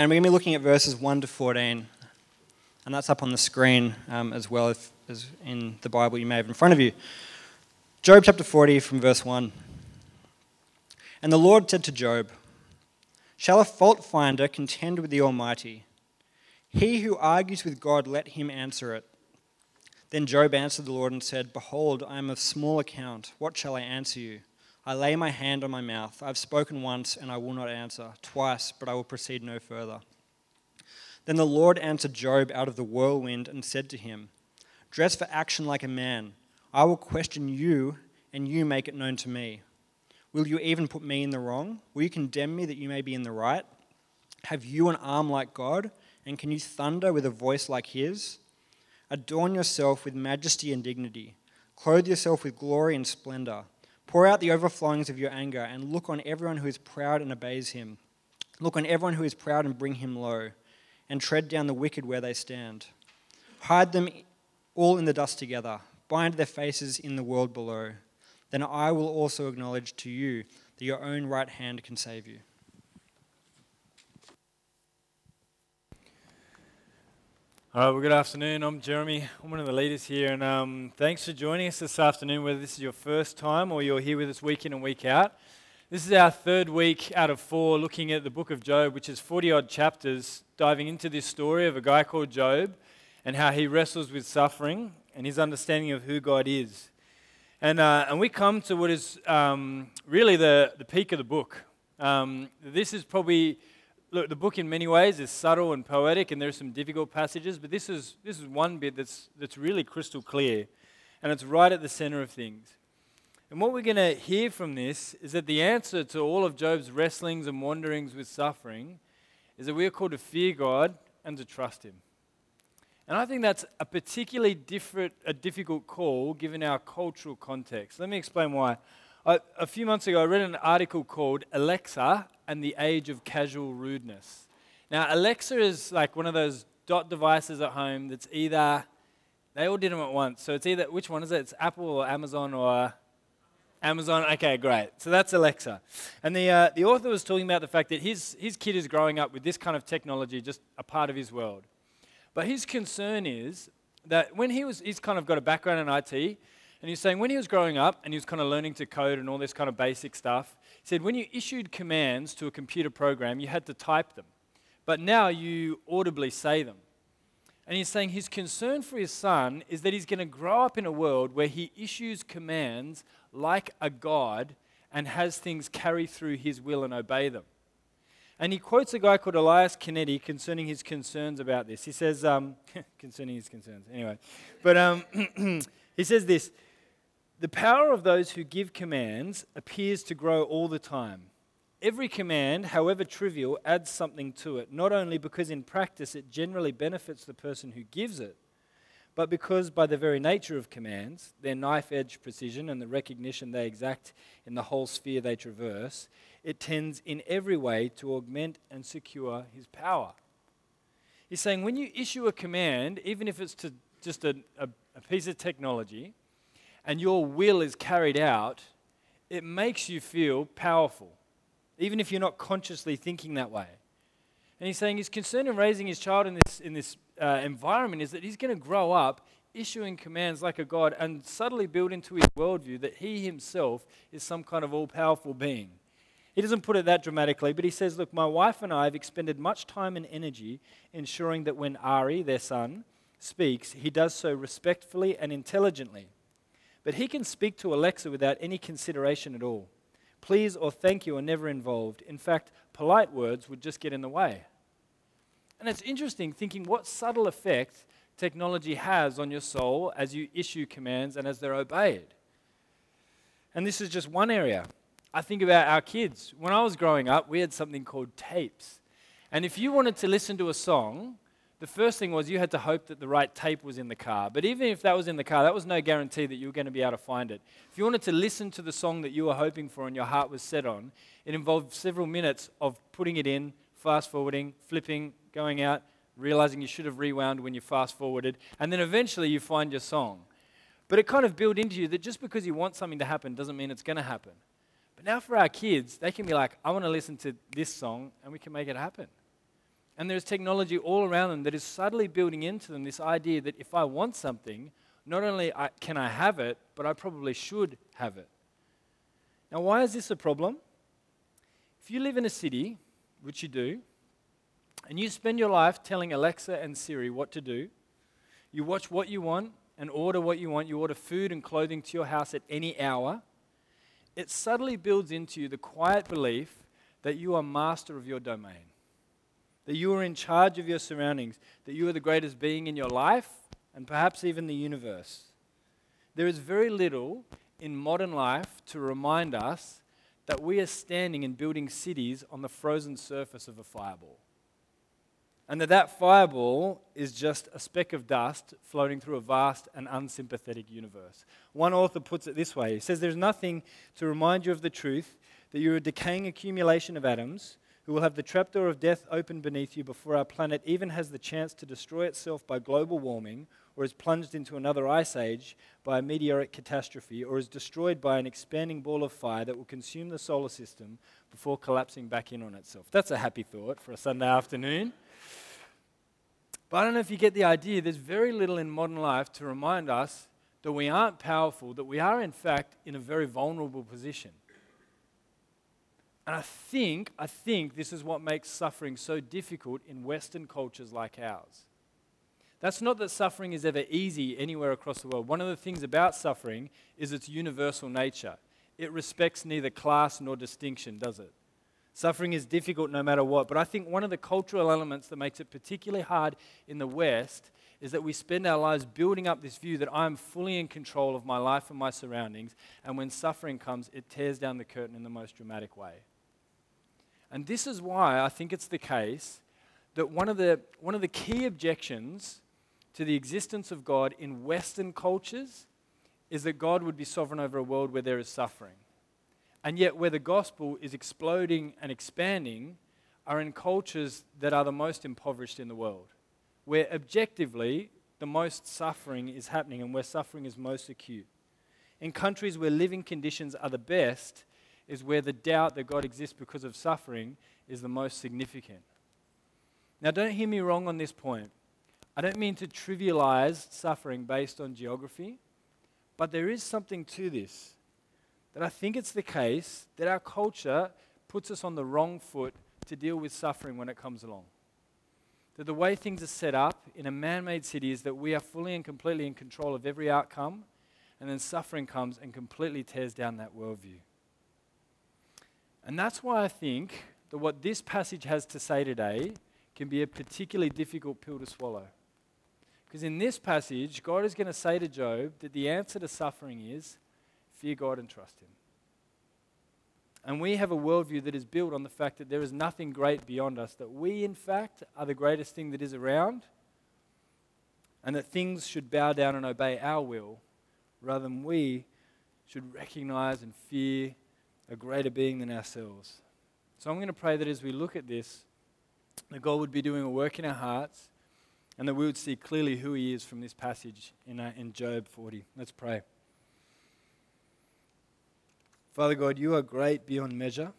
And we're going to be looking at verses 1 to 14. And that's up on the screen um, as well if, as in the Bible you may have in front of you. Job chapter 40 from verse 1. And the Lord said to Job, Shall a fault finder contend with the Almighty? He who argues with God, let him answer it. Then Job answered the Lord and said, Behold, I am of small account. What shall I answer you? I lay my hand on my mouth. I have spoken once, and I will not answer, twice, but I will proceed no further. Then the Lord answered Job out of the whirlwind and said to him, Dress for action like a man. I will question you, and you make it known to me. Will you even put me in the wrong? Will you condemn me that you may be in the right? Have you an arm like God? And can you thunder with a voice like his? Adorn yourself with majesty and dignity. Clothe yourself with glory and splendor. Pour out the overflowings of your anger, and look on everyone who is proud and obeys him. Look on everyone who is proud and bring him low, and tread down the wicked where they stand. Hide them all in the dust together, bind their faces in the world below. Then I will also acknowledge to you that your own right hand can save you. All right, well, good afternoon. I'm Jeremy. I'm one of the leaders here, and um, thanks for joining us this afternoon, whether this is your first time or you're here with us week in and week out. This is our third week out of four looking at the book of Job, which is 40 odd chapters, diving into this story of a guy called Job and how he wrestles with suffering and his understanding of who God is. And, uh, and we come to what is um, really the, the peak of the book. Um, this is probably look, the book in many ways is subtle and poetic, and there are some difficult passages, but this is, this is one bit that's, that's really crystal clear, and it's right at the center of things. And what we're going to hear from this is that the answer to all of Job's wrestlings and wanderings with suffering is that we are called to fear God and to trust Him. And I think that's a particularly different, a difficult call given our cultural context. Let me explain why. I, a few months ago, I read an article called Alexa and the Age of Casual Rudeness. Now, Alexa is like one of those dot devices at home that's either, they all did them at once. So it's either, which one is it? It's Apple or Amazon or Amazon. Okay, great. So that's Alexa. And the, uh, the author was talking about the fact that his, his kid is growing up with this kind of technology, just a part of his world. But his concern is that when he was, he's kind of got a background in IT, and he's saying when he was growing up and he was kind of learning to code and all this kind of basic stuff, he said when you issued commands to a computer program, you had to type them. But now you audibly say them. And he's saying his concern for his son is that he's going to grow up in a world where he issues commands like a God and has things carry through his will and obey them. And he quotes a guy called Elias Canetti concerning his concerns about this. He says, um, concerning his concerns, anyway. But um, he says this the power of those who give commands appears to grow all the time. Every command, however trivial, adds something to it, not only because in practice it generally benefits the person who gives it, but because by the very nature of commands, their knife edge precision and the recognition they exact in the whole sphere they traverse, it tends in every way to augment and secure his power. He's saying when you issue a command, even if it's to just a, a, a piece of technology, and your will is carried out, it makes you feel powerful, even if you're not consciously thinking that way. And he's saying his concern in raising his child in this, in this uh, environment is that he's going to grow up issuing commands like a God and subtly build into his worldview that he himself is some kind of all powerful being. He doesn't put it that dramatically, but he says, Look, my wife and I have expended much time and energy ensuring that when Ari, their son, speaks, he does so respectfully and intelligently. But he can speak to Alexa without any consideration at all. Please or thank you are never involved. In fact, polite words would just get in the way. And it's interesting thinking what subtle effect technology has on your soul as you issue commands and as they're obeyed. And this is just one area. I think about our kids. When I was growing up, we had something called tapes. And if you wanted to listen to a song, the first thing was you had to hope that the right tape was in the car. But even if that was in the car, that was no guarantee that you were going to be able to find it. If you wanted to listen to the song that you were hoping for and your heart was set on, it involved several minutes of putting it in, fast forwarding, flipping, going out, realizing you should have rewound when you fast forwarded, and then eventually you find your song. But it kind of built into you that just because you want something to happen doesn't mean it's going to happen. But now for our kids, they can be like, I want to listen to this song, and we can make it happen. And there's technology all around them that is subtly building into them this idea that if I want something, not only can I have it, but I probably should have it. Now, why is this a problem? If you live in a city, which you do, and you spend your life telling Alexa and Siri what to do, you watch what you want and order what you want, you order food and clothing to your house at any hour, it subtly builds into you the quiet belief that you are master of your domain, that you are in charge of your surroundings, that you are the greatest being in your life and perhaps even the universe. There is very little in modern life to remind us that we are standing and building cities on the frozen surface of a fireball. And that that fireball is just a speck of dust floating through a vast and unsympathetic universe. One author puts it this way He says, There's nothing to remind you of the truth that you're a decaying accumulation of atoms who will have the trapdoor of death open beneath you before our planet even has the chance to destroy itself by global warming or is plunged into another ice age by a meteoric catastrophe, or is destroyed by an expanding ball of fire that will consume the solar system before collapsing back in on itself. That's a happy thought for a Sunday afternoon. But I don't know if you get the idea, there's very little in modern life to remind us that we aren't powerful, that we are, in fact, in a very vulnerable position. And I think, I think this is what makes suffering so difficult in Western cultures like ours. That's not that suffering is ever easy anywhere across the world. One of the things about suffering is its universal nature. It respects neither class nor distinction, does it? Suffering is difficult no matter what. But I think one of the cultural elements that makes it particularly hard in the West is that we spend our lives building up this view that I'm fully in control of my life and my surroundings. And when suffering comes, it tears down the curtain in the most dramatic way. And this is why I think it's the case that one of the, one of the key objections to the existence of God in Western cultures is that God would be sovereign over a world where there is suffering. And yet, where the gospel is exploding and expanding are in cultures that are the most impoverished in the world, where objectively the most suffering is happening and where suffering is most acute. In countries where living conditions are the best, is where the doubt that God exists because of suffering is the most significant. Now, don't hear me wrong on this point. I don't mean to trivialize suffering based on geography, but there is something to this. That I think it's the case that our culture puts us on the wrong foot to deal with suffering when it comes along. That the way things are set up in a man made city is that we are fully and completely in control of every outcome, and then suffering comes and completely tears down that worldview. And that's why I think that what this passage has to say today can be a particularly difficult pill to swallow. Because in this passage, God is going to say to Job that the answer to suffering is fear God and trust Him. And we have a worldview that is built on the fact that there is nothing great beyond us, that we, in fact, are the greatest thing that is around, and that things should bow down and obey our will, rather than we should recognize and fear a greater being than ourselves. So I'm going to pray that as we look at this, that God would be doing a work in our hearts and that we would see clearly who he is from this passage in, uh, in Job 40. Let's pray. Father God, you are great beyond measure.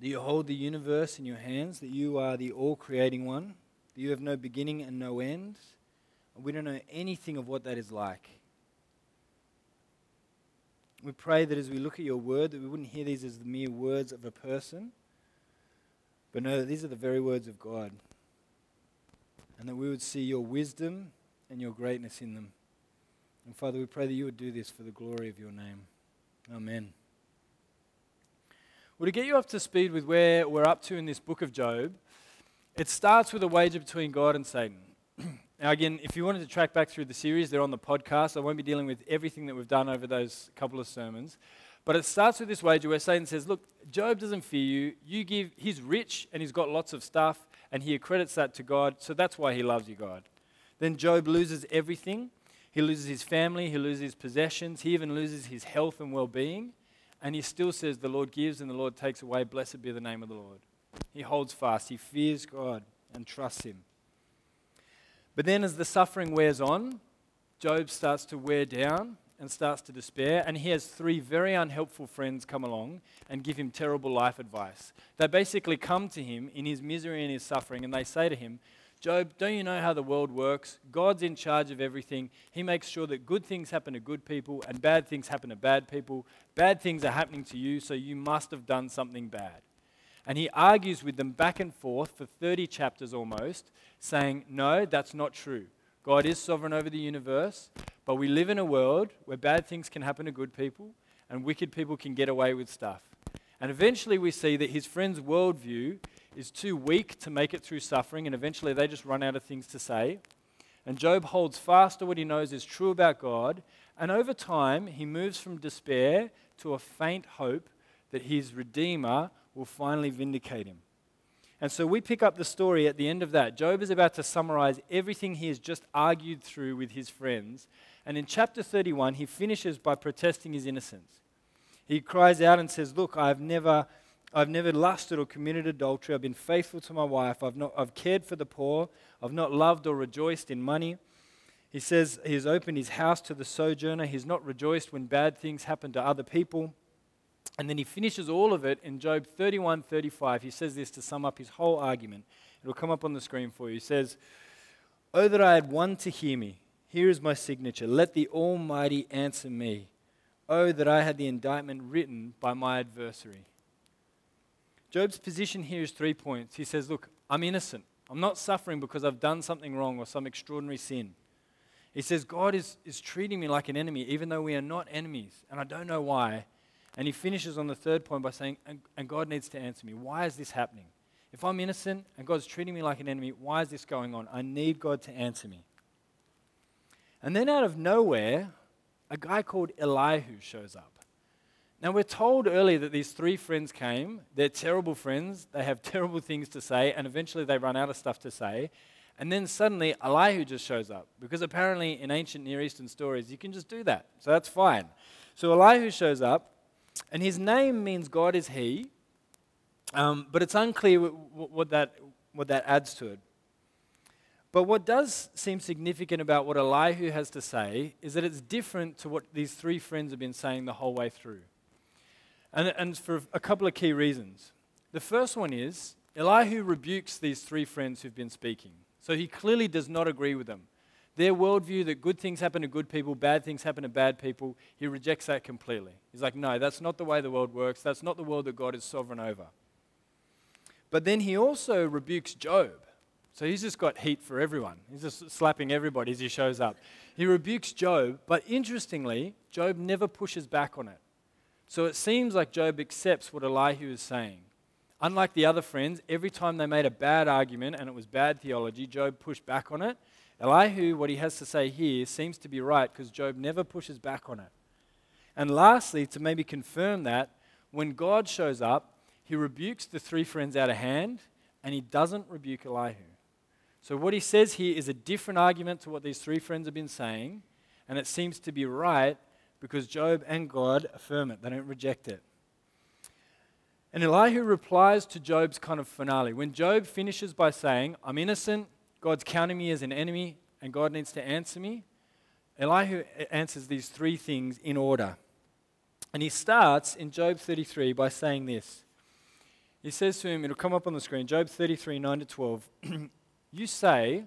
That you hold the universe in your hands, that you are the all creating one, that you have no beginning and no end. We don't know anything of what that is like. We pray that as we look at your word, that we wouldn't hear these as the mere words of a person, but know that these are the very words of God and that we would see your wisdom and your greatness in them. And Father, we pray that you would do this for the glory of your name. Amen. Well, to get you up to speed with where we're up to in this book of Job, it starts with a wager between God and Satan. now, again, if you wanted to track back through the series, they're on the podcast. I won't be dealing with everything that we've done over those couple of sermons. But it starts with this wager where Satan says, Look, Job doesn't fear you. You give, he's rich and he's got lots of stuff and he accredits that to God, so that's why he loves you, God. Then Job loses everything. He loses his family, he loses his possessions, he even loses his health and well being. And he still says, The Lord gives and the Lord takes away. Blessed be the name of the Lord. He holds fast, he fears God and trusts him. But then, as the suffering wears on, Job starts to wear down and starts to despair, and he has three very unhelpful friends come along and give him terrible life advice. They basically come to him in his misery and his suffering, and they say to him, Job, don't you know how the world works? God's in charge of everything. He makes sure that good things happen to good people and bad things happen to bad people. Bad things are happening to you, so you must have done something bad. And he argues with them back and forth for 30 chapters almost, saying, No, that's not true. God is sovereign over the universe, but we live in a world where bad things can happen to good people and wicked people can get away with stuff. And eventually we see that his friend's worldview is too weak to make it through suffering, and eventually they just run out of things to say. And Job holds fast to what he knows is true about God, and over time he moves from despair to a faint hope that his Redeemer will finally vindicate him. And so we pick up the story at the end of that. Job is about to summarize everything he has just argued through with his friends. And in chapter 31, he finishes by protesting his innocence. He cries out and says, Look, I've never I've never lusted or committed adultery. I've been faithful to my wife. I've, not, I've cared for the poor. I've not loved or rejoiced in money. He says he has opened his house to the sojourner. He's not rejoiced when bad things happen to other people. And then he finishes all of it in Job 31 35. He says this to sum up his whole argument. It'll come up on the screen for you. He says, Oh, that I had one to hear me. Here is my signature. Let the Almighty answer me. Oh, that I had the indictment written by my adversary. Job's position here is three points. He says, Look, I'm innocent. I'm not suffering because I've done something wrong or some extraordinary sin. He says, God is, is treating me like an enemy, even though we are not enemies, and I don't know why. And he finishes on the third point by saying, and, and God needs to answer me. Why is this happening? If I'm innocent and God's treating me like an enemy, why is this going on? I need God to answer me. And then out of nowhere, a guy called Elihu shows up. Now, we're told earlier that these three friends came. They're terrible friends. They have terrible things to say, and eventually they run out of stuff to say. And then suddenly Elihu just shows up because apparently in ancient Near Eastern stories you can just do that. So that's fine. So Elihu shows up, and his name means God is He, um, but it's unclear what, what, that, what that adds to it. But what does seem significant about what Elihu has to say is that it's different to what these three friends have been saying the whole way through. And, and for a couple of key reasons. The first one is Elihu rebukes these three friends who've been speaking. So he clearly does not agree with them. Their worldview that good things happen to good people, bad things happen to bad people, he rejects that completely. He's like, no, that's not the way the world works. That's not the world that God is sovereign over. But then he also rebukes Job. So he's just got heat for everyone. He's just slapping everybody as he shows up. He rebukes Job, but interestingly, Job never pushes back on it. So it seems like Job accepts what Elihu is saying. Unlike the other friends, every time they made a bad argument and it was bad theology, Job pushed back on it. Elihu, what he has to say here, seems to be right because Job never pushes back on it. And lastly, to maybe confirm that, when God shows up, he rebukes the three friends out of hand and he doesn't rebuke Elihu. So what he says here is a different argument to what these three friends have been saying, and it seems to be right because Job and God affirm it, they don't reject it. And Elihu replies to Job's kind of finale. When Job finishes by saying, I'm innocent, God's counting me as an enemy, and God needs to answer me, Elihu answers these three things in order. And he starts in Job 33 by saying this. He says to him, it'll come up on the screen, Job 33, 9 to 12. you say,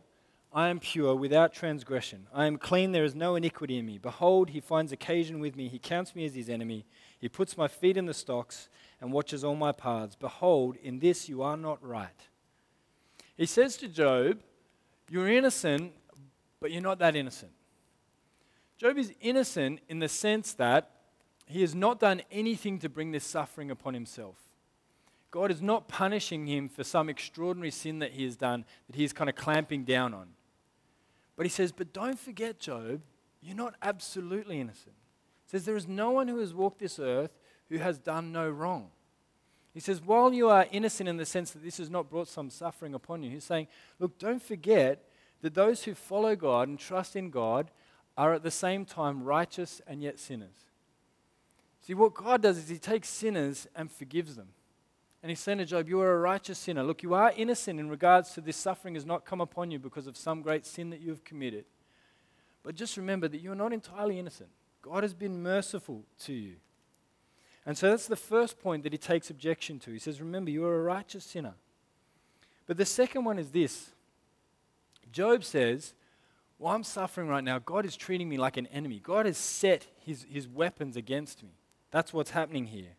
I am pure without transgression. I am clean, there is no iniquity in me. Behold, he finds occasion with me. He counts me as his enemy. He puts my feet in the stocks and watches all my paths. Behold, in this you are not right. He says to Job, You're innocent, but you're not that innocent. Job is innocent in the sense that he has not done anything to bring this suffering upon himself. God is not punishing him for some extraordinary sin that he has done that he is kind of clamping down on. But he says, But don't forget, Job, you're not absolutely innocent. He says, There is no one who has walked this earth who has done no wrong. He says, While you are innocent in the sense that this has not brought some suffering upon you, he's saying, Look, don't forget that those who follow God and trust in God are at the same time righteous and yet sinners. See, what God does is he takes sinners and forgives them. And he's saying to Job, You are a righteous sinner. Look, you are innocent in regards to this suffering has not come upon you because of some great sin that you have committed. But just remember that you are not entirely innocent. God has been merciful to you. And so that's the first point that he takes objection to. He says, Remember, you are a righteous sinner. But the second one is this Job says, Well, I'm suffering right now. God is treating me like an enemy. God has set his, his weapons against me. That's what's happening here.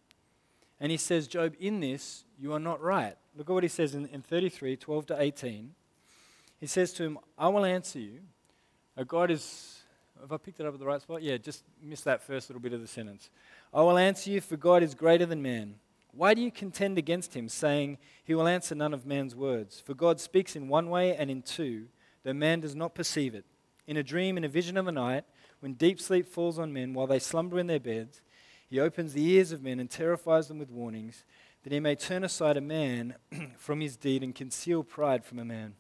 And he says, Job, in this, you are not right. Look at what he says in, in 33, 12 to 18. He says to him, I will answer you. God is, have I picked it up at the right spot? Yeah, just miss that first little bit of the sentence. I will answer you, for God is greater than man. Why do you contend against him, saying, He will answer none of man's words? For God speaks in one way and in two, though man does not perceive it. In a dream, in a vision of a night, when deep sleep falls on men while they slumber in their beds, he opens the ears of men and terrifies them with warnings, that he may turn aside a man from his deed and conceal pride from a man.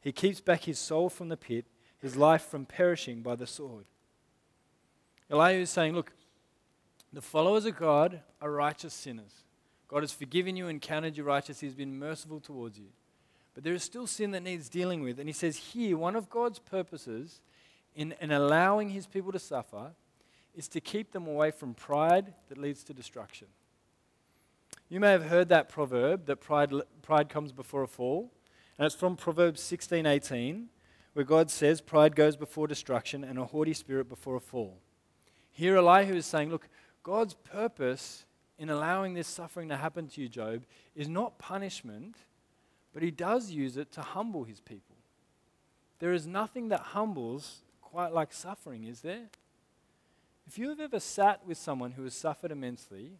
He keeps back his soul from the pit, his life from perishing by the sword. Elihu is saying, Look, the followers of God are righteous sinners. God has forgiven you and counted you righteous. He's been merciful towards you. But there is still sin that needs dealing with. And he says here, one of God's purposes in, in allowing his people to suffer is to keep them away from pride that leads to destruction. You may have heard that proverb that pride, pride comes before a fall. And it's from Proverbs 16:18, where God says, Pride goes before destruction and a haughty spirit before a fall. Here Elihu is saying, Look, God's purpose in allowing this suffering to happen to you, Job, is not punishment, but he does use it to humble his people. There is nothing that humbles quite like suffering, is there? If you have ever sat with someone who has suffered immensely,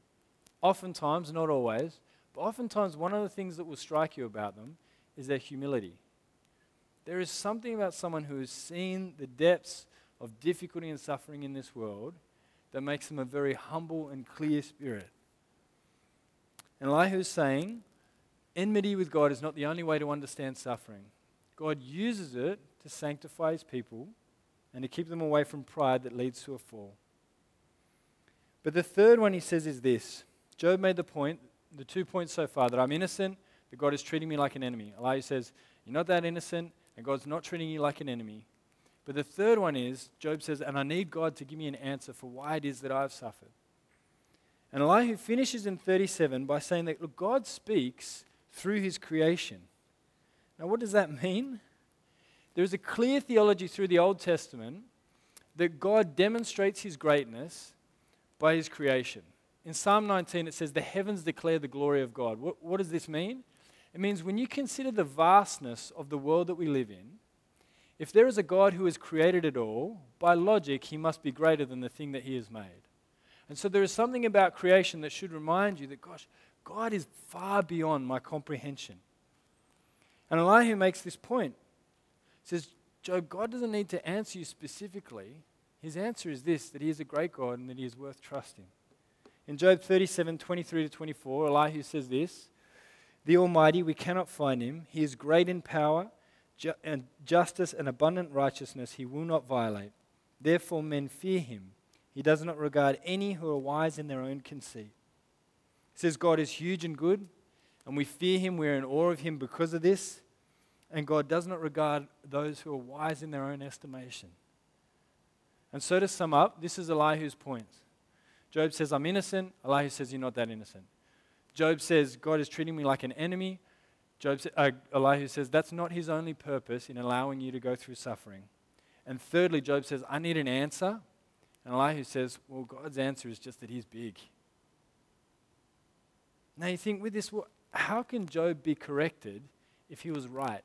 oftentimes, not always, but oftentimes one of the things that will strike you about them is their humility. There is something about someone who has seen the depths of difficulty and suffering in this world that makes them a very humble and clear spirit. And Elihu is saying, enmity with God is not the only way to understand suffering. God uses it to sanctify his people and to keep them away from pride that leads to a fall. But the third one he says is this Job made the point, the two points so far, that I'm innocent, that God is treating me like an enemy. Elihu says, You're not that innocent, and God's not treating you like an enemy. But the third one is, Job says, and I need God to give me an answer for why it is that I've suffered. And Elihu finishes in 37 by saying that look, God speaks through his creation. Now, what does that mean? There is a clear theology through the Old Testament that God demonstrates his greatness by his creation. In Psalm 19, it says, The heavens declare the glory of God. What, what does this mean? It means when you consider the vastness of the world that we live in, if there is a God who has created it all, by logic, he must be greater than the thing that he has made. And so there is something about creation that should remind you that, gosh, God is far beyond my comprehension. And Elihu makes this point. He says, Job, God doesn't need to answer you specifically. His answer is this that he is a great God and that he is worth trusting. In Job 37 23 to 24, Elihu says this The Almighty, we cannot find him. He is great in power ju- and justice and abundant righteousness he will not violate. Therefore, men fear him. He does not regard any who are wise in their own conceit. Says God is huge and good, and we fear him. We're in awe of him because of this. And God does not regard those who are wise in their own estimation. And so, to sum up, this is Elihu's point. Job says, I'm innocent. Elihu says, You're not that innocent. Job says, God is treating me like an enemy. Job, uh, Elihu says that's not his only purpose in allowing you to go through suffering. And thirdly, Job says, I need an answer. And Elihu says, Well, God's answer is just that he's big. Now you think with this, how can Job be corrected if he was right?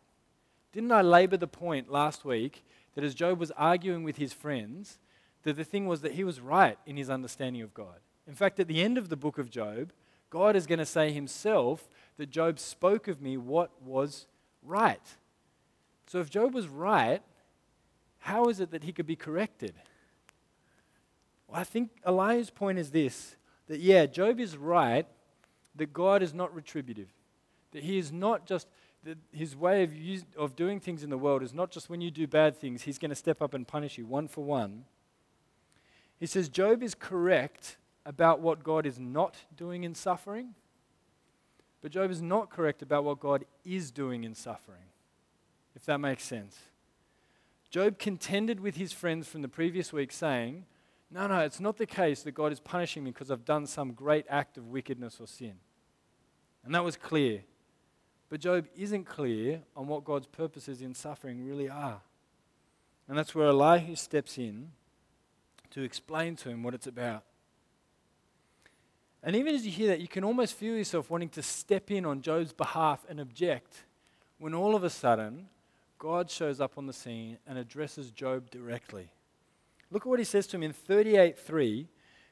Didn't I labor the point last week that as Job was arguing with his friends, that the thing was that he was right in his understanding of God? In fact, at the end of the book of Job, God is going to say himself that Job spoke of me what was right. So if Job was right, how is it that he could be corrected? Well, I think Elihu's point is this that yeah, Job is right that God is not retributive, that he is not just. His way of, use, of doing things in the world is not just when you do bad things, he's going to step up and punish you one for one. He says Job is correct about what God is not doing in suffering, but Job is not correct about what God is doing in suffering, if that makes sense. Job contended with his friends from the previous week, saying no, no, it's not the case that God is punishing me because I've done some great act of wickedness or sin. And that was clear. But Job isn't clear on what God's purposes in suffering really are. And that's where Elihu steps in to explain to him what it's about. And even as you hear that, you can almost feel yourself wanting to step in on Job's behalf and object when all of a sudden God shows up on the scene and addresses Job directly. Look at what he says to him in 38:3.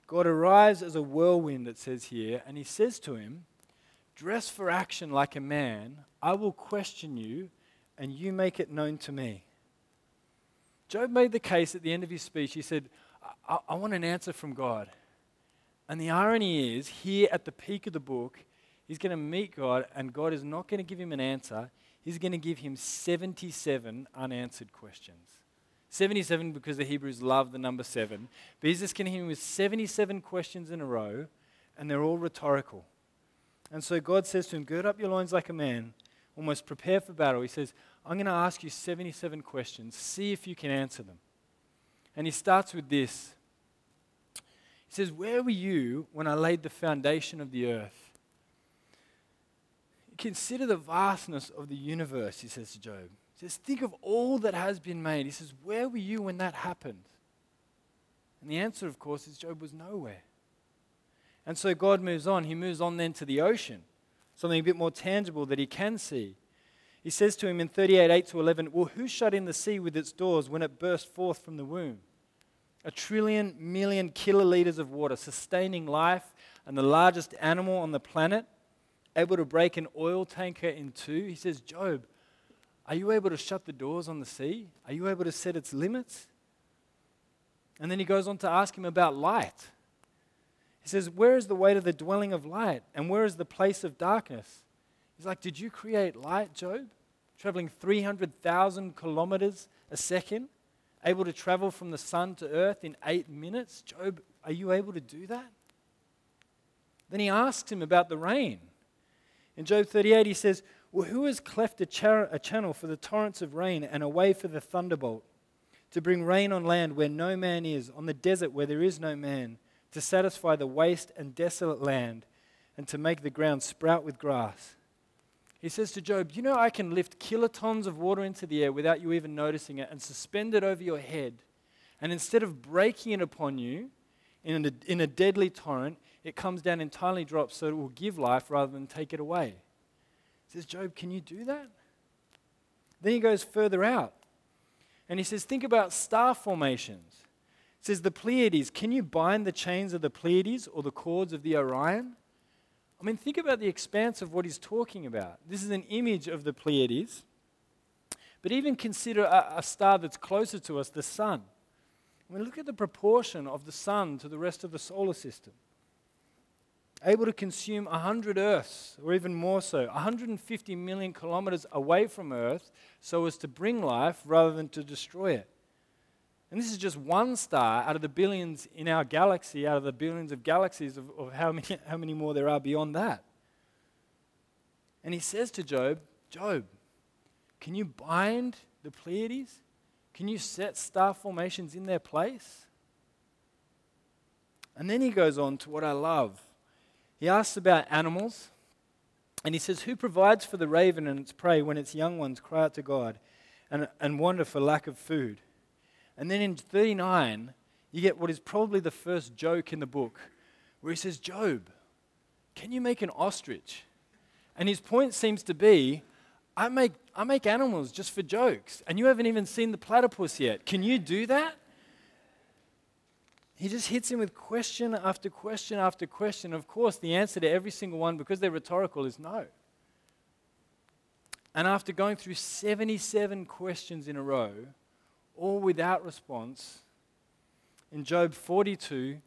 God arrives as a whirlwind, it says here, and he says to him, Dress for action like a man. I will question you, and you make it known to me. Job made the case at the end of his speech. He said, I, I want an answer from God. And the irony is, here at the peak of the book, he's going to meet God, and God is not going to give him an answer. He's going to give him 77 unanswered questions. 77 because the Hebrews love the number seven. But he's just going to hit him with 77 questions in a row, and they're all rhetorical. And so God says to him, Gird up your loins like a man, almost prepare for battle. He says, I'm going to ask you 77 questions. See if you can answer them. And he starts with this He says, Where were you when I laid the foundation of the earth? Consider the vastness of the universe, he says to Job. He says, Think of all that has been made. He says, Where were you when that happened? And the answer, of course, is Job was nowhere. And so God moves on. He moves on then to the ocean, something a bit more tangible that he can see. He says to him in 38 8 to 11, Well, who shut in the sea with its doors when it burst forth from the womb? A trillion million kiloliters of water, sustaining life and the largest animal on the planet, able to break an oil tanker in two. He says, Job, are you able to shut the doors on the sea? Are you able to set its limits? And then he goes on to ask him about light. He says, Where is the way to the dwelling of light? And where is the place of darkness? He's like, Did you create light, Job? Traveling 300,000 kilometers a second, able to travel from the sun to earth in eight minutes? Job, are you able to do that? Then he asks him about the rain. In Job 38, he says, well, who has cleft a, char- a channel for the torrents of rain and a way for the thunderbolt? To bring rain on land where no man is, on the desert where there is no man, to satisfy the waste and desolate land, and to make the ground sprout with grass. He says to Job, You know, I can lift kilotons of water into the air without you even noticing it and suspend it over your head. And instead of breaking it upon you in a, in a deadly torrent, it comes down in tiny drops so it will give life rather than take it away He says, Job, can you do that? Then he goes further out and he says, Think about star formations. He says, The Pleiades, can you bind the chains of the Pleiades or the cords of the Orion? I mean, think about the expanse of what he's talking about. This is an image of the Pleiades. But even consider a, a star that's closer to us, the sun. I mean, look at the proportion of the sun to the rest of the solar system able to consume 100 Earths, or even more so, 150 million kilometers away from Earth, so as to bring life rather than to destroy it. And this is just one star out of the billions in our galaxy, out of the billions of galaxies of, of how, many, how many more there are beyond that. And he says to Job, Job, can you bind the Pleiades? Can you set star formations in their place? And then he goes on to what I love he asks about animals, and he says, Who provides for the raven and its prey when its young ones cry out to God and, and wander for lack of food? And then in 39, you get what is probably the first joke in the book, where he says, Job, can you make an ostrich? And his point seems to be, I make, I make animals just for jokes, and you haven't even seen the platypus yet. Can you do that? He just hits him with question after question after question. Of course, the answer to every single one, because they're rhetorical, is no. And after going through 77 questions in a row, all without response, in Job 42,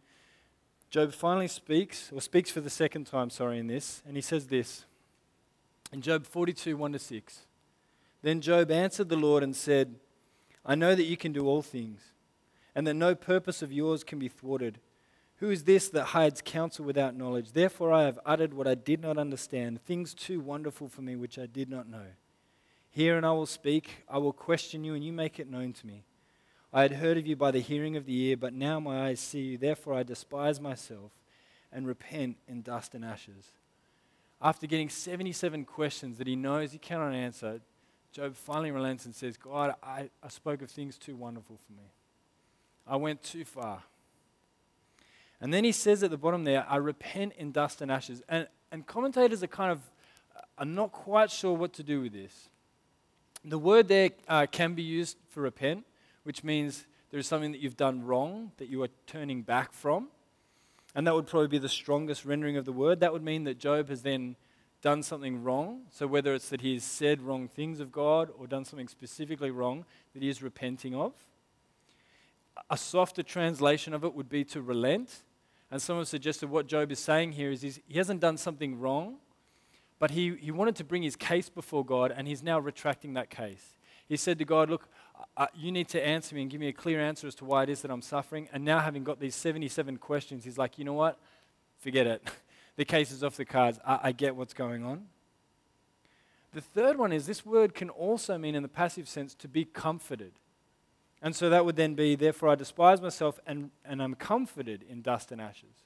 Job finally speaks, or speaks for the second time, sorry, in this, and he says this in Job 42, 1 to 6. Then Job answered the Lord and said, I know that you can do all things and that no purpose of yours can be thwarted. Who is this that hides counsel without knowledge? Therefore I have uttered what I did not understand, things too wonderful for me which I did not know. Hear and I will speak, I will question you, and you make it known to me. I had heard of you by the hearing of the ear, but now my eyes see you. Therefore I despise myself and repent in dust and ashes. After getting 77 questions that he knows he cannot answer, Job finally relents and says, God, I, I spoke of things too wonderful for me. I went too far. And then he says at the bottom there, I repent in dust and ashes. And, and commentators are kind of are not quite sure what to do with this. The word there uh, can be used for repent, which means there's something that you've done wrong that you are turning back from. And that would probably be the strongest rendering of the word. That would mean that Job has then done something wrong. So whether it's that he's said wrong things of God or done something specifically wrong that he is repenting of. A softer translation of it would be to relent. And someone suggested what Job is saying here is he hasn't done something wrong, but he, he wanted to bring his case before God, and he's now retracting that case. He said to God, Look, uh, you need to answer me and give me a clear answer as to why it is that I'm suffering. And now, having got these 77 questions, he's like, You know what? Forget it. the case is off the cards. I, I get what's going on. The third one is this word can also mean, in the passive sense, to be comforted. And so that would then be, therefore, I despise myself and, and I'm comforted in dust and ashes.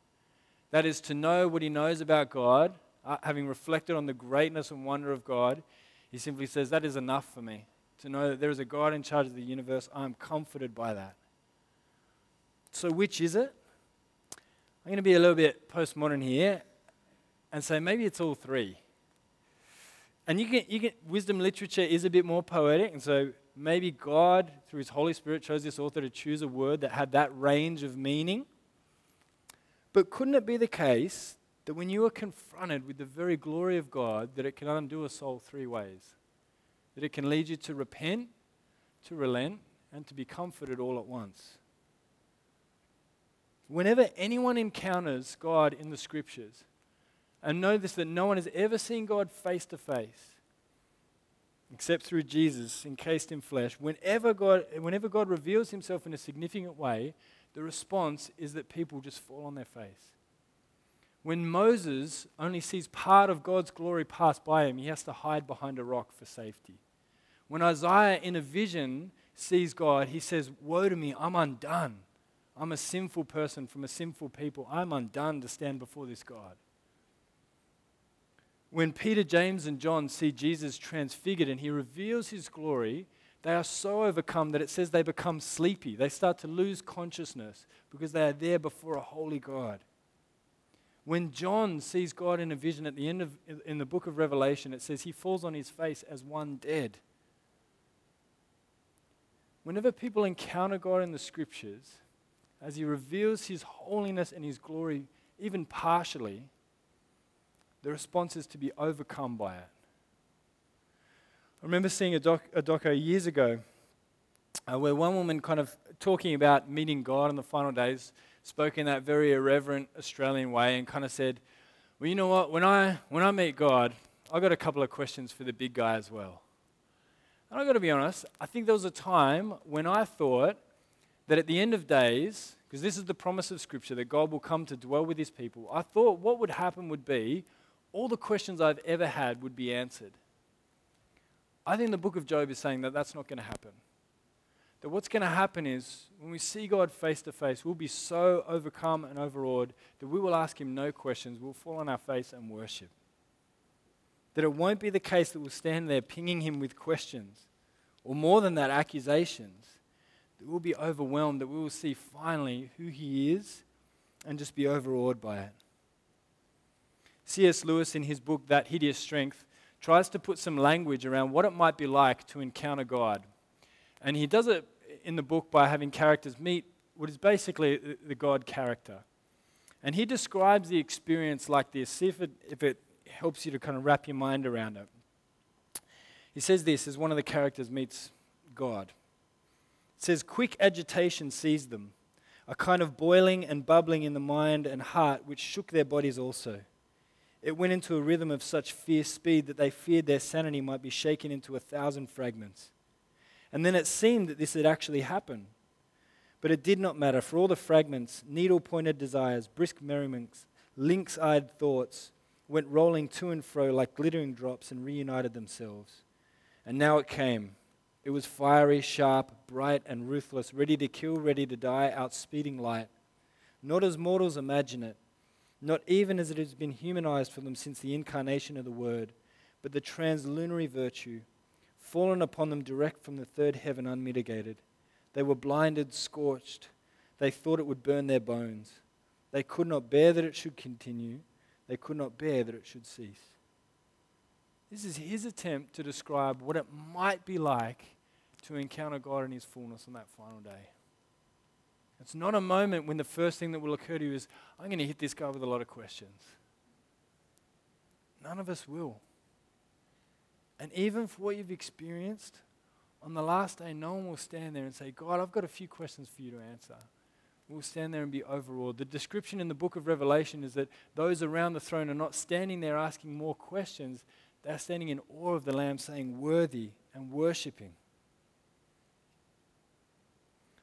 That is to know what he knows about God uh, having reflected on the greatness and wonder of God, he simply says, That is enough for me. To know that there is a God in charge of the universe, I'm comforted by that. So, which is it? I'm going to be a little bit postmodern here and say maybe it's all three. And you can, you can, wisdom literature is a bit more poetic, and so maybe God, through His Holy Spirit, chose this author to choose a word that had that range of meaning. But couldn't it be the case that when you are confronted with the very glory of God, that it can undo a soul three ways. That it can lead you to repent, to relent, and to be comforted all at once. Whenever anyone encounters God in the scriptures, and know this that no one has ever seen God face to face, except through Jesus encased in flesh, whenever God, whenever God reveals himself in a significant way, the response is that people just fall on their face. When Moses only sees part of God's glory pass by him, he has to hide behind a rock for safety. When Isaiah, in a vision, sees God, he says, Woe to me, I'm undone. I'm a sinful person from a sinful people. I'm undone to stand before this God. When Peter, James, and John see Jesus transfigured and he reveals his glory, they are so overcome that it says they become sleepy. They start to lose consciousness because they are there before a holy God. When John sees God in a vision at the end of in the book of Revelation, it says he falls on his face as one dead. Whenever people encounter God in the scriptures, as he reveals his holiness and his glory, even partially, the response is to be overcome by it. I remember seeing a, doc, a doco years ago uh, where one woman kind of talking about meeting God in the final days spoke in that very irreverent Australian way and kind of said, Well, you know what? When I, when I meet God, I got a couple of questions for the big guy as well. And I've got to be honest, I think there was a time when I thought that at the end of days, because this is the promise of Scripture that God will come to dwell with his people, I thought what would happen would be all the questions I've ever had would be answered. I think the book of Job is saying that that's not going to happen that what's going to happen is when we see God face to face, we'll be so overcome and overawed that we will ask Him no questions. We'll fall on our face and worship. That it won't be the case that we'll stand there pinging Him with questions, or more than that, accusations. That we'll be overwhelmed, that we will see finally who He is and just be overawed by it. C.S. Lewis, in his book, That Hideous Strength, tries to put some language around what it might be like to encounter God. And he does it in the book by having characters meet what is basically the God character. And he describes the experience like this. See if it, if it helps you to kind of wrap your mind around it. He says this as one of the characters meets God. It says, Quick agitation seized them, a kind of boiling and bubbling in the mind and heart which shook their bodies also. It went into a rhythm of such fierce speed that they feared their sanity might be shaken into a thousand fragments. And then it seemed that this had actually happened. But it did not matter, for all the fragments, needle pointed desires, brisk merriments, lynx eyed thoughts, went rolling to and fro like glittering drops and reunited themselves. And now it came It was fiery, sharp, bright, and ruthless, ready to kill, ready to die, outspeeding light. Not as mortals imagine it, not even as it has been humanized for them since the incarnation of the Word, but the translunary virtue, fallen upon them direct from the third heaven unmitigated. They were blinded, scorched. They thought it would burn their bones. They could not bear that it should continue. They could not bear that it should cease. This is his attempt to describe what it might be like to encounter God in his fullness on that final day. It's not a moment when the first thing that will occur to you is, I'm going to hit this guy with a lot of questions. None of us will. And even for what you've experienced, on the last day, no one will stand there and say, God, I've got a few questions for you to answer. We'll stand there and be overawed. The description in the book of Revelation is that those around the throne are not standing there asking more questions, they're standing in awe of the Lamb, saying, Worthy and worshipping.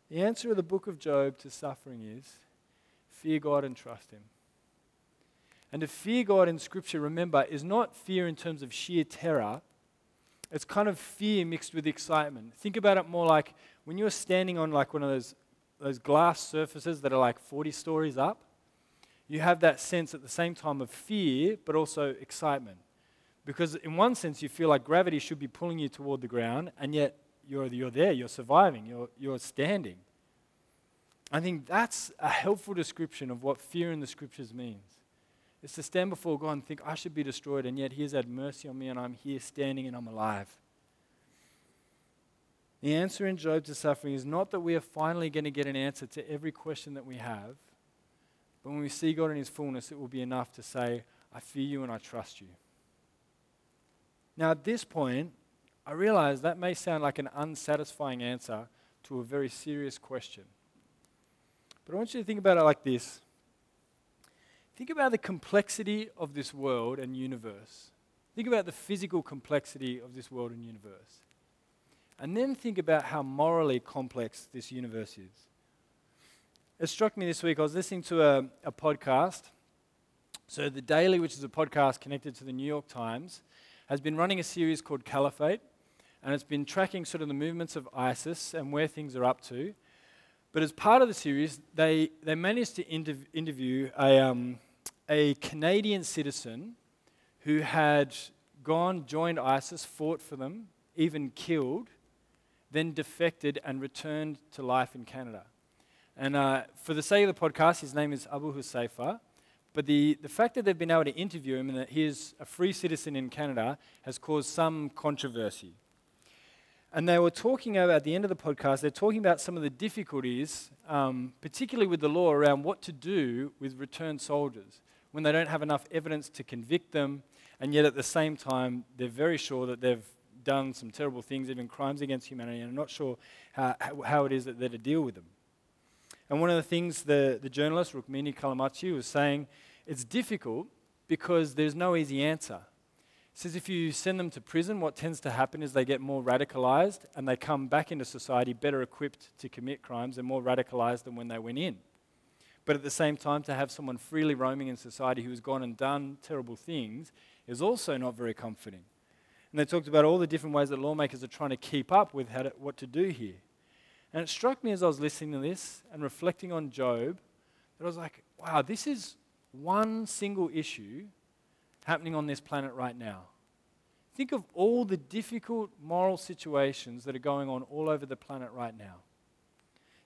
The answer of the book of Job to suffering is fear God and trust Him. And to fear God in Scripture, remember, is not fear in terms of sheer terror. It's kind of fear mixed with excitement. Think about it more like when you're standing on like one of those, those glass surfaces that are like 40 stories up, you have that sense at the same time of fear, but also excitement. Because in one sense, you feel like gravity should be pulling you toward the ground, and yet you're, you're there, you're surviving, you're, you're standing. I think that's a helpful description of what fear in the scriptures means. It's to stand before God and think, I should be destroyed, and yet He has had mercy on me, and I'm here standing and I'm alive. The answer in Job to suffering is not that we are finally going to get an answer to every question that we have, but when we see God in His fullness, it will be enough to say, I fear you and I trust you. Now, at this point, I realize that may sound like an unsatisfying answer to a very serious question. But I want you to think about it like this think about the complexity of this world and universe. Think about the physical complexity of this world and universe. And then think about how morally complex this universe is. It struck me this week, I was listening to a, a podcast. So, The Daily, which is a podcast connected to the New York Times, has been running a series called Caliphate, and it's been tracking sort of the movements of ISIS and where things are up to. But as part of the series, they, they managed to interv- interview a, um, a Canadian citizen who had gone, joined ISIS, fought for them, even killed, then defected and returned to life in Canada. And uh, for the sake of the podcast, his name is Abu Huzaifa. But the, the fact that they've been able to interview him and that he is a free citizen in Canada has caused some controversy. And they were talking about, at the end of the podcast, they're talking about some of the difficulties, um, particularly with the law around what to do with returned soldiers when they don't have enough evidence to convict them, and yet at the same time, they're very sure that they've done some terrible things, even crimes against humanity, and are not sure how, how it is that they're to deal with them. And one of the things the, the journalist, Rukmini Callimachi, was saying, it's difficult because there's no easy answer. He says if you send them to prison, what tends to happen is they get more radicalized and they come back into society better equipped to commit crimes and more radicalized than when they went in. But at the same time, to have someone freely roaming in society who has gone and done terrible things is also not very comforting. And they talked about all the different ways that lawmakers are trying to keep up with to, what to do here. And it struck me as I was listening to this and reflecting on Job that I was like, wow, this is one single issue happening on this planet right now. Think of all the difficult moral situations that are going on all over the planet right now.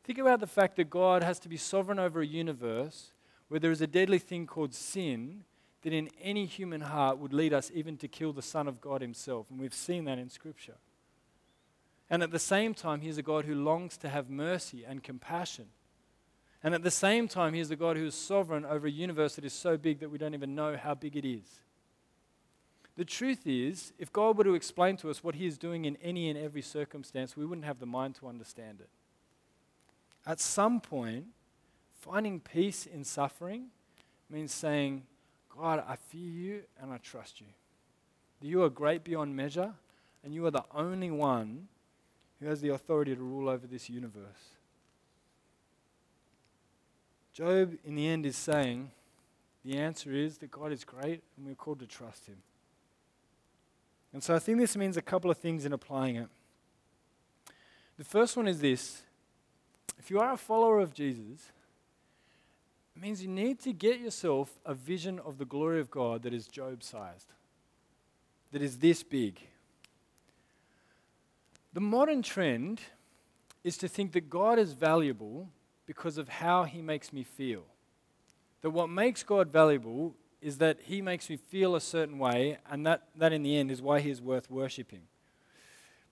Think about the fact that God has to be sovereign over a universe where there is a deadly thing called sin that in any human heart would lead us even to kill the Son of God Himself. And we've seen that in Scripture. And at the same time, He's a God who longs to have mercy and compassion. And at the same time, He's a God who is sovereign over a universe that is so big that we don't even know how big it is. The truth is, if God were to explain to us what He is doing in any and every circumstance, we wouldn't have the mind to understand it. At some point, finding peace in suffering means saying, God, I fear you and I trust you. You are great beyond measure, and you are the only one who has the authority to rule over this universe. Job, in the end, is saying the answer is that God is great and we're called to trust Him. And so I think this means a couple of things in applying it. The first one is this if you are a follower of Jesus, it means you need to get yourself a vision of the glory of God that is Job sized, that is this big. The modern trend is to think that God is valuable because of how he makes me feel. That what makes God valuable is that he makes me feel a certain way, and that, that in the end is why he is worth worshipping.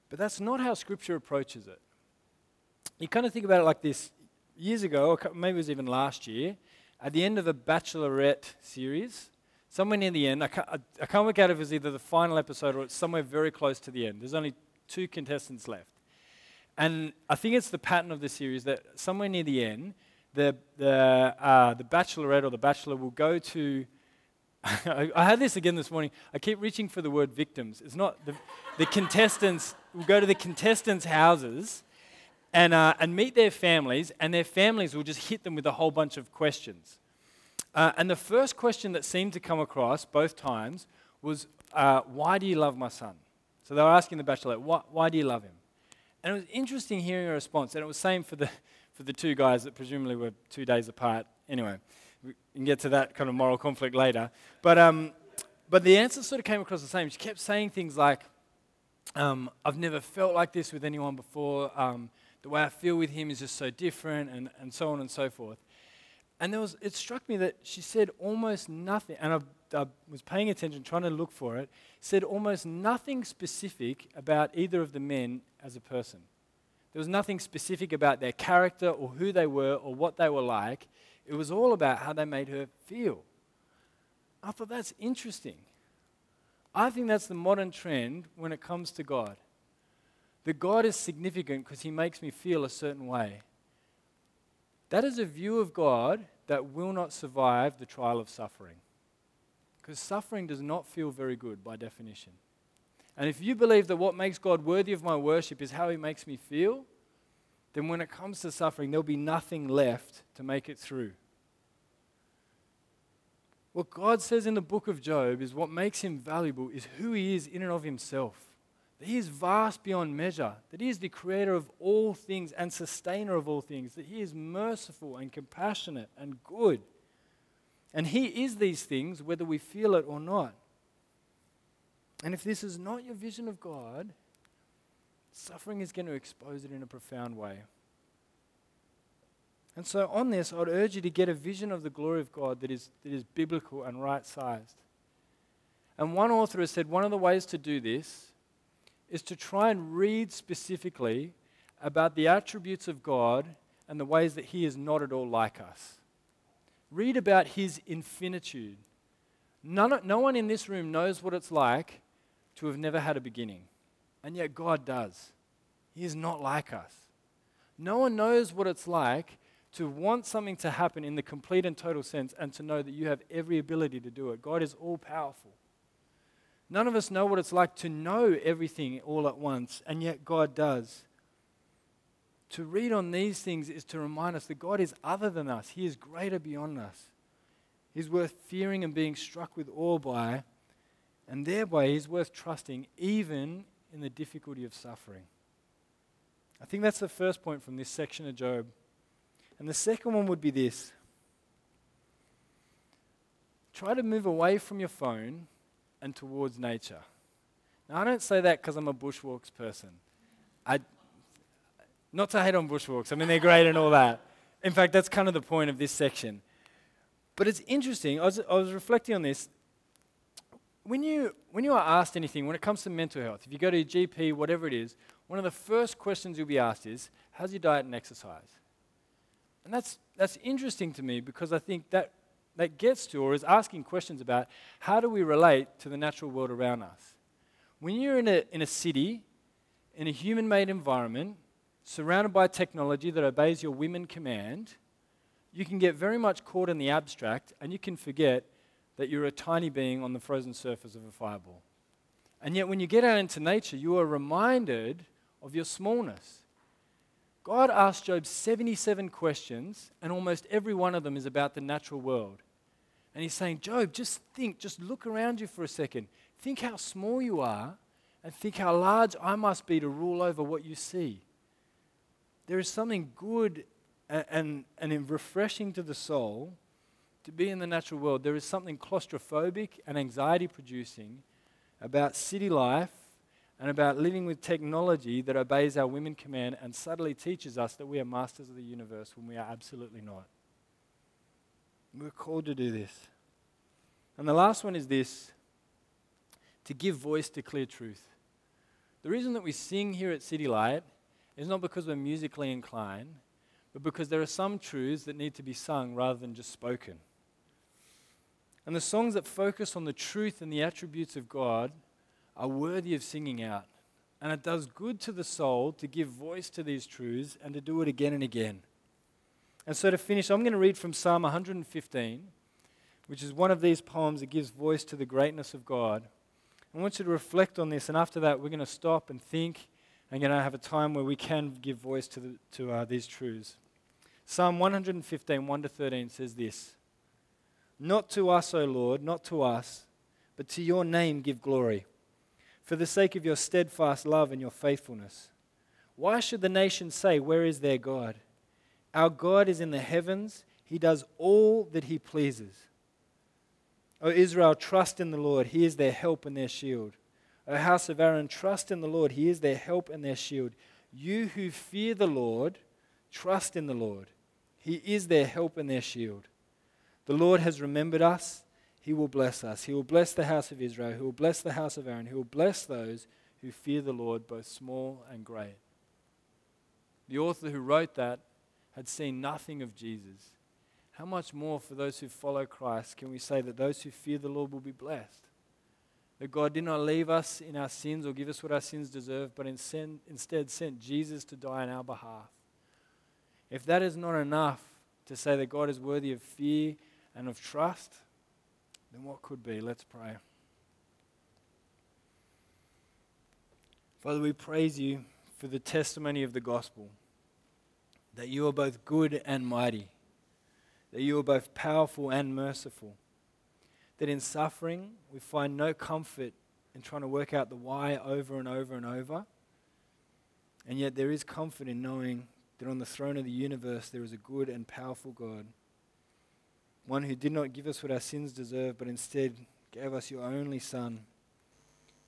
But that's not how Scripture approaches it. You kind of think about it like this. Years ago, or maybe it was even last year, at the end of the Bachelorette series, somewhere near the end, I can't, I can't work out if it was either the final episode or it's somewhere very close to the end. There's only two contestants left. And I think it's the pattern of the series that somewhere near the end, the, the, uh, the bachelorette or the bachelor will go to. I had this again this morning. I keep reaching for the word victims. It's not the, the contestants will go to the contestants' houses and, uh, and meet their families, and their families will just hit them with a whole bunch of questions. Uh, and the first question that seemed to come across both times was, uh, Why do you love my son? So they were asking the bachelorette, why, why do you love him? And it was interesting hearing a response, and it was the same for the, for the two guys that presumably were two days apart. Anyway, we can get to that kind of moral conflict later. But, um, but the answer sort of came across the same. She kept saying things like, um, I've never felt like this with anyone before. Um, the way I feel with him is just so different, and, and so on and so forth. And there was, it struck me that she said almost nothing, and I, I was paying attention, trying to look for it, said almost nothing specific about either of the men as a person. There was nothing specific about their character or who they were or what they were like. It was all about how they made her feel. I thought that's interesting. I think that's the modern trend when it comes to God. That God is significant because he makes me feel a certain way. That is a view of God that will not survive the trial of suffering. Because suffering does not feel very good by definition. And if you believe that what makes God worthy of my worship is how he makes me feel, then when it comes to suffering, there'll be nothing left to make it through. What God says in the book of Job is what makes him valuable is who he is in and of himself that He is vast beyond measure, that He is the creator of all things and sustainer of all things, that He is merciful and compassionate and good. And He is these things whether we feel it or not. And if this is not your vision of God, suffering is going to expose it in a profound way. And so, on this, I would urge you to get a vision of the glory of God that is, that is biblical and right sized. And one author has said one of the ways to do this is to try and read specifically about the attributes of God and the ways that He is not at all like us. Read about His infinitude. None, no one in this room knows what it's like to have never had a beginning, and yet God does. He is not like us. No one knows what it's like to want something to happen in the complete and total sense and to know that you have every ability to do it. God is all powerful. None of us know what it's like to know everything all at once, and yet God does. To read on these things is to remind us that God is other than us, He is greater beyond us. He's worth fearing and being struck with awe by, and thereby He's worth trusting even in the difficulty of suffering. I think that's the first point from this section of Job. And the second one would be this try to move away from your phone and towards nature. Now, I don't say that because I'm a bushwalks person. I, not to hate on bushwalks, I mean, they're great and all that. In fact, that's kind of the point of this section. But it's interesting, I was, I was reflecting on this. When you, when you are asked anything, when it comes to mental health, if you go to your GP, whatever it is, one of the first questions you'll be asked is, How's your diet and exercise? And that's, that's interesting to me because I think that that gets to or is asking questions about how do we relate to the natural world around us. When you're in a, in a city, in a human made environment, surrounded by technology that obeys your and command, you can get very much caught in the abstract and you can forget that you're a tiny being on the frozen surface of a fireball. And yet, when you get out into nature, you are reminded of your smallness. God asked Job 77 questions, and almost every one of them is about the natural world. And he's saying, Job, just think, just look around you for a second. Think how small you are, and think how large I must be to rule over what you see. there is something good and, and, and refreshing to the soul to be in the natural world. There is something claustrophobic and anxiety producing about city life and about living with technology that obeys our women command and subtly teaches us that we are masters of the universe when we are absolutely not. We're called to do this. And the last one is this to give voice to clear truth. The reason that we sing here at City Light is not because we're musically inclined, but because there are some truths that need to be sung rather than just spoken. And the songs that focus on the truth and the attributes of God are worthy of singing out. And it does good to the soul to give voice to these truths and to do it again and again. And so to finish, I'm going to read from Psalm 115, which is one of these poems that gives voice to the greatness of God. I want you to reflect on this, and after that, we're going to stop and think and going to have a time where we can give voice to, the, to uh, these truths. Psalm 115, 1 to 13 says this Not to us, O Lord, not to us, but to your name give glory, for the sake of your steadfast love and your faithfulness. Why should the nations say, Where is their God? Our God is in the heavens, he does all that he pleases. O Israel, trust in the Lord. He is their help and their shield. O house of Aaron, trust in the Lord. He is their help and their shield. You who fear the Lord, trust in the Lord. He is their help and their shield. The Lord has remembered us. He will bless us. He will bless the house of Israel. He will bless the house of Aaron. He will bless those who fear the Lord, both small and great. The author who wrote that had seen nothing of Jesus how much more for those who follow Christ can we say that those who fear the Lord will be blessed? That God did not leave us in our sins or give us what our sins deserve, but instead sent Jesus to die on our behalf. If that is not enough to say that God is worthy of fear and of trust, then what could be? Let's pray. Father, we praise you for the testimony of the gospel that you are both good and mighty that you are both powerful and merciful. That in suffering, we find no comfort in trying to work out the why over and over and over. And yet, there is comfort in knowing that on the throne of the universe there is a good and powerful God. One who did not give us what our sins deserve, but instead gave us your only Son,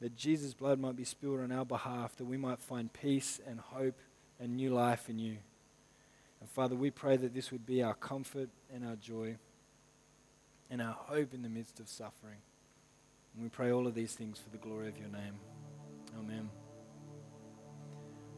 that Jesus' blood might be spilled on our behalf, that we might find peace and hope and new life in you. And Father, we pray that this would be our comfort and our joy and our hope in the midst of suffering. And we pray all of these things for the glory of your name. Amen.